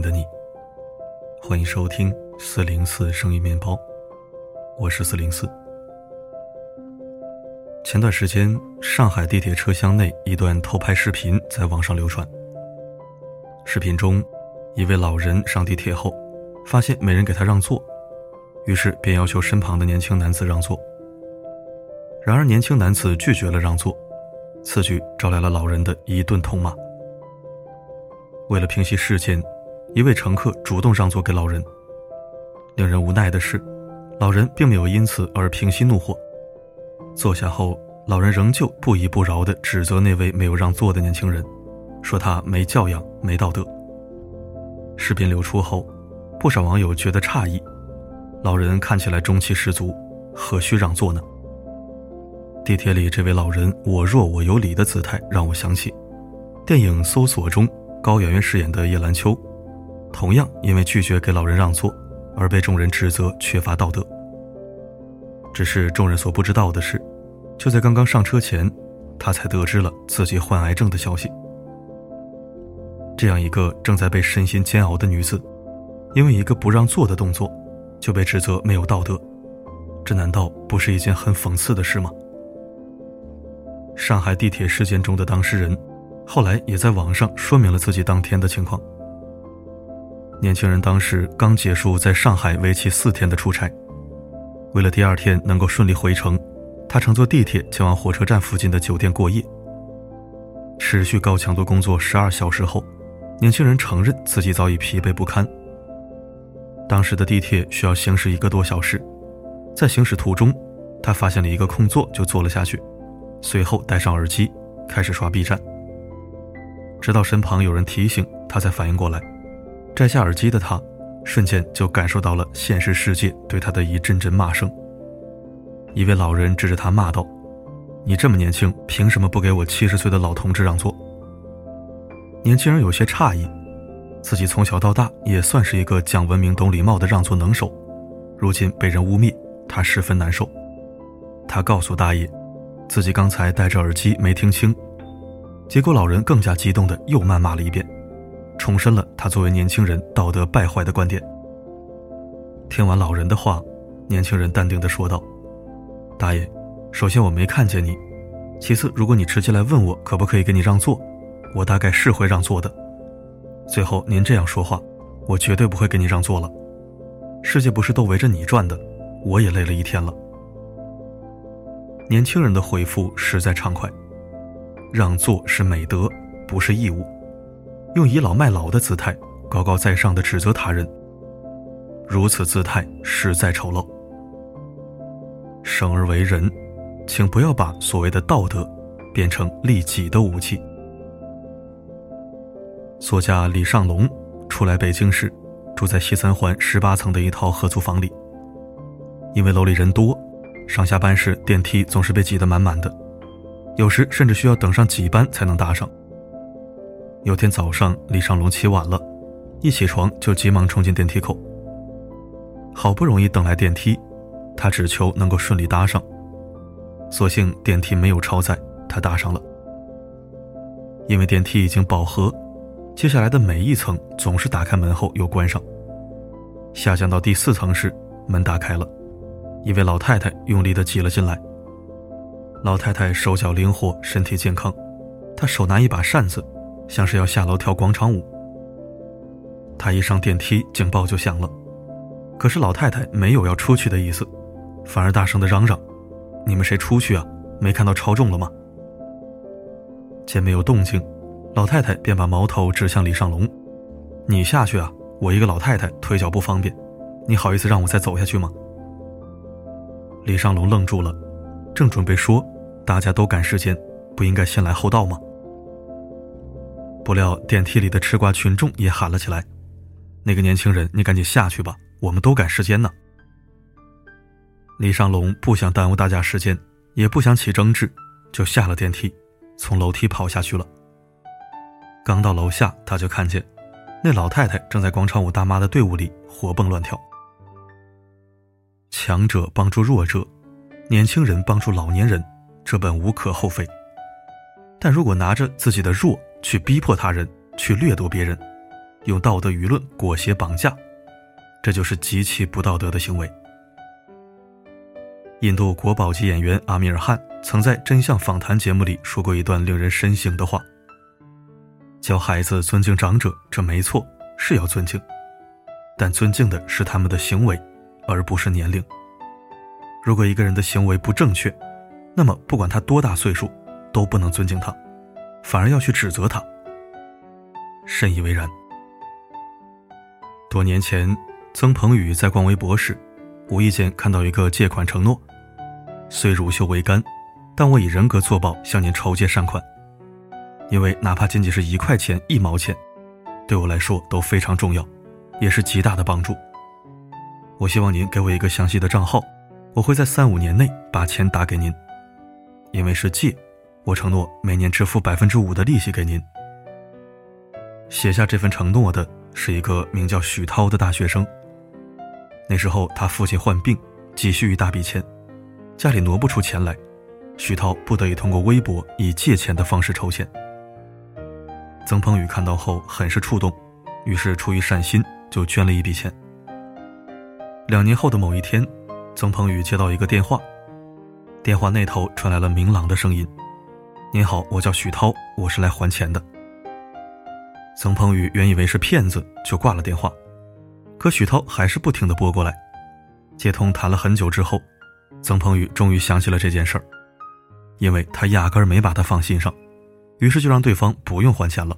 的你，欢迎收听四零四声音面包，我是四零四。前段时间，上海地铁车厢内一段偷拍视频在网上流传。视频中，一位老人上地铁后，发现没人给他让座，于是便要求身旁的年轻男子让座。然而，年轻男子拒绝了让座，此举招来了老人的一顿痛骂。为了平息事件，一位乘客主动让座给老人。令人无奈的是，老人并没有因此而平息怒火。坐下后，老人仍旧不依不饶地指责那位没有让座的年轻人，说他没教养、没道德。视频流出后，不少网友觉得诧异：老人看起来中气十足，何须让座呢？地铁里这位老人我弱我有理的姿态，让我想起电影《搜索》中。高圆圆饰演的叶兰秋，同样因为拒绝给老人让座，而被众人指责缺乏道德。只是众人所不知道的是，就在刚刚上车前，他才得知了自己患癌症的消息。这样一个正在被身心煎熬的女子，因为一个不让座的动作，就被指责没有道德，这难道不是一件很讽刺的事吗？上海地铁事件中的当事人。后来也在网上说明了自己当天的情况。年轻人当时刚结束在上海为期四天的出差，为了第二天能够顺利回城，他乘坐地铁前往火车站附近的酒店过夜。持续高强度工作十二小时后，年轻人承认自己早已疲惫不堪。当时的地铁需要行驶一个多小时，在行驶途中，他发现了一个空座就坐了下去，随后戴上耳机开始刷 B 站。直到身旁有人提醒，他才反应过来。摘下耳机的他，瞬间就感受到了现实世界对他的一阵阵骂声。一位老人指着他骂道：“你这么年轻，凭什么不给我七十岁的老同志让座？”年轻人有些诧异，自己从小到大也算是一个讲文明、懂礼貌的让座能手，如今被人污蔑，他十分难受。他告诉大爷，自己刚才戴着耳机没听清。结果，老人更加激动的又谩骂了一遍，重申了他作为年轻人道德败坏的观点。听完老人的话，年轻人淡定的说道：“大爷，首先我没看见你，其次，如果你直接来问我可不可以给你让座，我大概是会让座的。最后，您这样说话，我绝对不会给你让座了。世界不是都围着你转的，我也累了一天了。”年轻人的回复实在畅快。让座是美德，不是义务。用倚老卖老的姿态，高高在上的指责他人，如此姿态实在丑陋。生而为人，请不要把所谓的道德变成利己的武器。作家李尚龙初来北京时，住在西三环十八层的一套合租房里。因为楼里人多，上下班时电梯总是被挤得满满的。有时甚至需要等上几班才能搭上。有天早上，李尚龙起晚了，一起床就急忙冲进电梯口。好不容易等来电梯，他只求能够顺利搭上。所幸电梯没有超载，他搭上了。因为电梯已经饱和，接下来的每一层总是打开门后又关上。下降到第四层时，门打开了，一位老太太用力地挤了进来。老太太手脚灵活，身体健康。她手拿一把扇子，像是要下楼跳广场舞。她一上电梯，警报就响了。可是老太太没有要出去的意思，反而大声的嚷嚷：“你们谁出去啊？没看到超重了吗？”见没有动静，老太太便把矛头指向李尚龙：“你下去啊！我一个老太太腿脚不方便，你好意思让我再走下去吗？”李尚龙愣住了，正准备说。大家都赶时间，不应该先来后到吗？不料电梯里的吃瓜群众也喊了起来：“那个年轻人，你赶紧下去吧，我们都赶时间呢。”李尚龙不想耽误大家时间，也不想起争执，就下了电梯，从楼梯跑下去了。刚到楼下，他就看见那老太太正在广场舞大妈的队伍里活蹦乱跳。强者帮助弱者，年轻人帮助老年人。这本无可厚非，但如果拿着自己的弱去逼迫他人，去掠夺别人，用道德舆论裹挟绑架，这就是极其不道德的行为。印度国宝级演员阿米尔汗曾在《真相访谈》节目里说过一段令人深省的话：“教孩子尊敬长者，这没错，是要尊敬，但尊敬的是他们的行为，而不是年龄。如果一个人的行为不正确，那么不管他多大岁数，都不能尊敬他，反而要去指责他。”深以为然。多年前，曾鹏宇在逛微博时，无意间看到一个借款承诺。虽乳臭未干，但我以人格作保向您筹借善款，因为哪怕仅仅是一块钱、一毛钱，对我来说都非常重要，也是极大的帮助。我希望您给我一个详细的账号，我会在三五年内把钱打给您。因为是借，我承诺每年支付百分之五的利息给您。写下这份承诺的是一个名叫许涛的大学生。那时候他父亲患病，急需一大笔钱。家里挪不出钱来，许涛不得已通过微博以借钱的方式筹钱。曾鹏宇看到后很是触动，于是出于善心就捐了一笔钱。两年后的某一天，曾鹏宇接到一个电话，电话那头传来了明朗的声音：“您好，我叫许涛，我是来还钱的。”曾鹏宇原以为是骗子，就挂了电话，可许涛还是不停的拨过来，接通谈了很久之后。曾鹏宇终于想起了这件事儿，因为他压根儿没把他放心上，于是就让对方不用还钱了。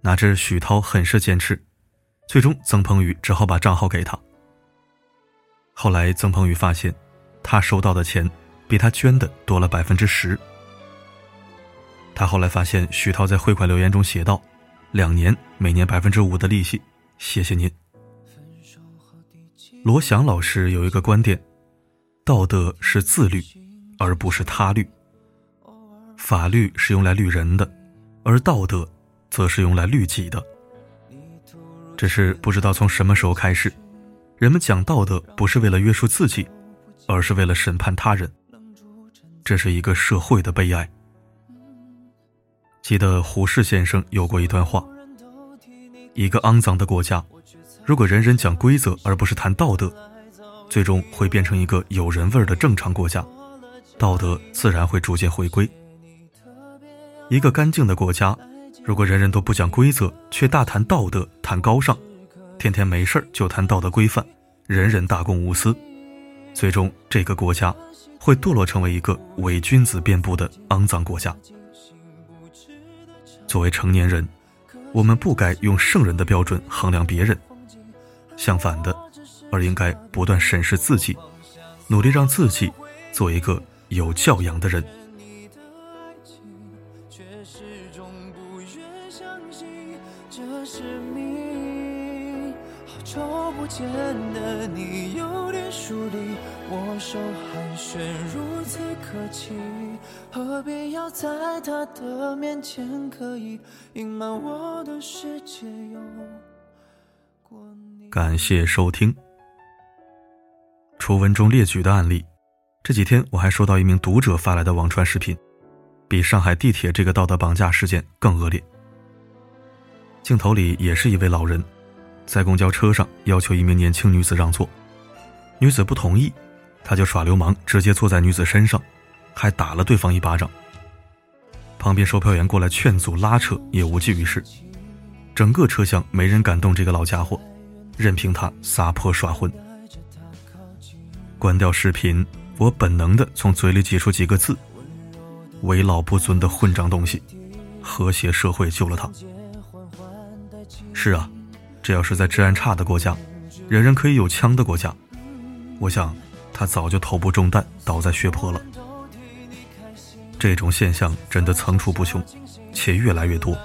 哪知许涛很是坚持，最终曾鹏宇只好把账号给他。后来曾鹏宇发现，他收到的钱比他捐的多了百分之十。他后来发现徐涛在汇款留言中写道：“两年每年百分之五的利息，谢谢您。”罗翔老师有一个观点。道德是自律，而不是他律。法律是用来律人的，而道德则是用来律己的。只是不知道从什么时候开始，人们讲道德不是为了约束自己，而是为了审判他人。这是一个社会的悲哀。记得胡适先生有过一段话：一个肮脏的国家，如果人人讲规则而不是谈道德。最终会变成一个有人味儿的正常国家，道德自然会逐渐回归。一个干净的国家，如果人人都不讲规则，却大谈道德、谈高尚，天天没事儿就谈道德规范，人人大公无私，最终这个国家会堕落成为一个伪君子遍布的肮脏国家。作为成年人，我们不该用圣人的标准衡量别人，相反的。而应该不断审视自己，努力让自己做一个有教养的人。好久不见的你有疏离，握手寒暄如此客气，何必要在他的面前刻意隐瞒我的世界有过你？感谢收听。除文中列举的案例，这几天我还收到一名读者发来的网传视频，比上海地铁这个道德绑架事件更恶劣。镜头里也是一位老人，在公交车上要求一名年轻女子让座，女子不同意，他就耍流氓，直接坐在女子身上，还打了对方一巴掌。旁边售票员过来劝阻拉扯，也无济于事，整个车厢没人敢动这个老家伙，任凭他撒泼耍混。关掉视频，我本能的从嘴里挤出几个字：“为老不尊的混账东西！”和谐社会救了他。是啊，这要是在治安差的国家，人人可以有枪的国家，我想他早就头部中弹，倒在血泊了。这种现象真的层出不穷，且越来越多。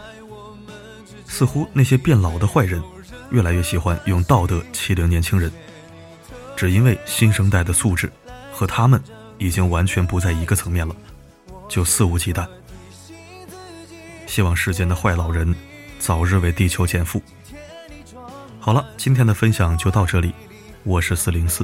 似乎那些变老的坏人，越来越喜欢用道德欺凌年轻人。只因为新生代的素质和他们已经完全不在一个层面了，就肆无忌惮。希望世间的坏老人早日为地球减负。好了，今天的分享就到这里，我是四零四，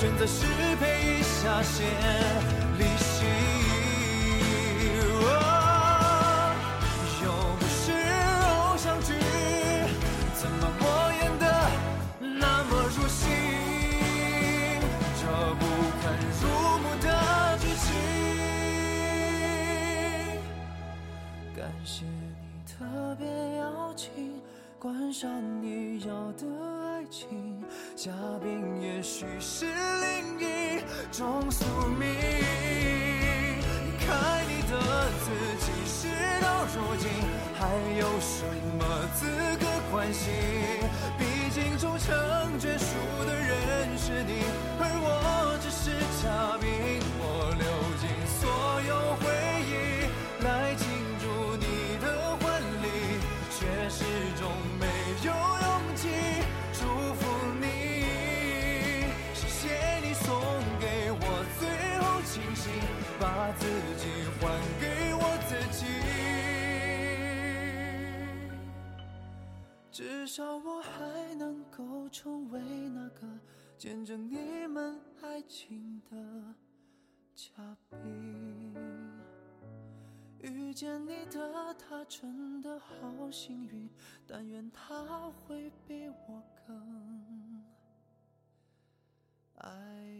选择失陪一下先离席又不是偶像剧怎么我演得那么入戏？这不堪入目的剧情感谢你特别邀请观赏你要的爱情，嘉宾也许是另一种宿命。离开你的自己，事到如今还有什么资格关心？毕竟终成眷属的至少我还能够成为那个见证你们爱情的嘉宾。遇见你的他真的好幸运但愿他会比我更爱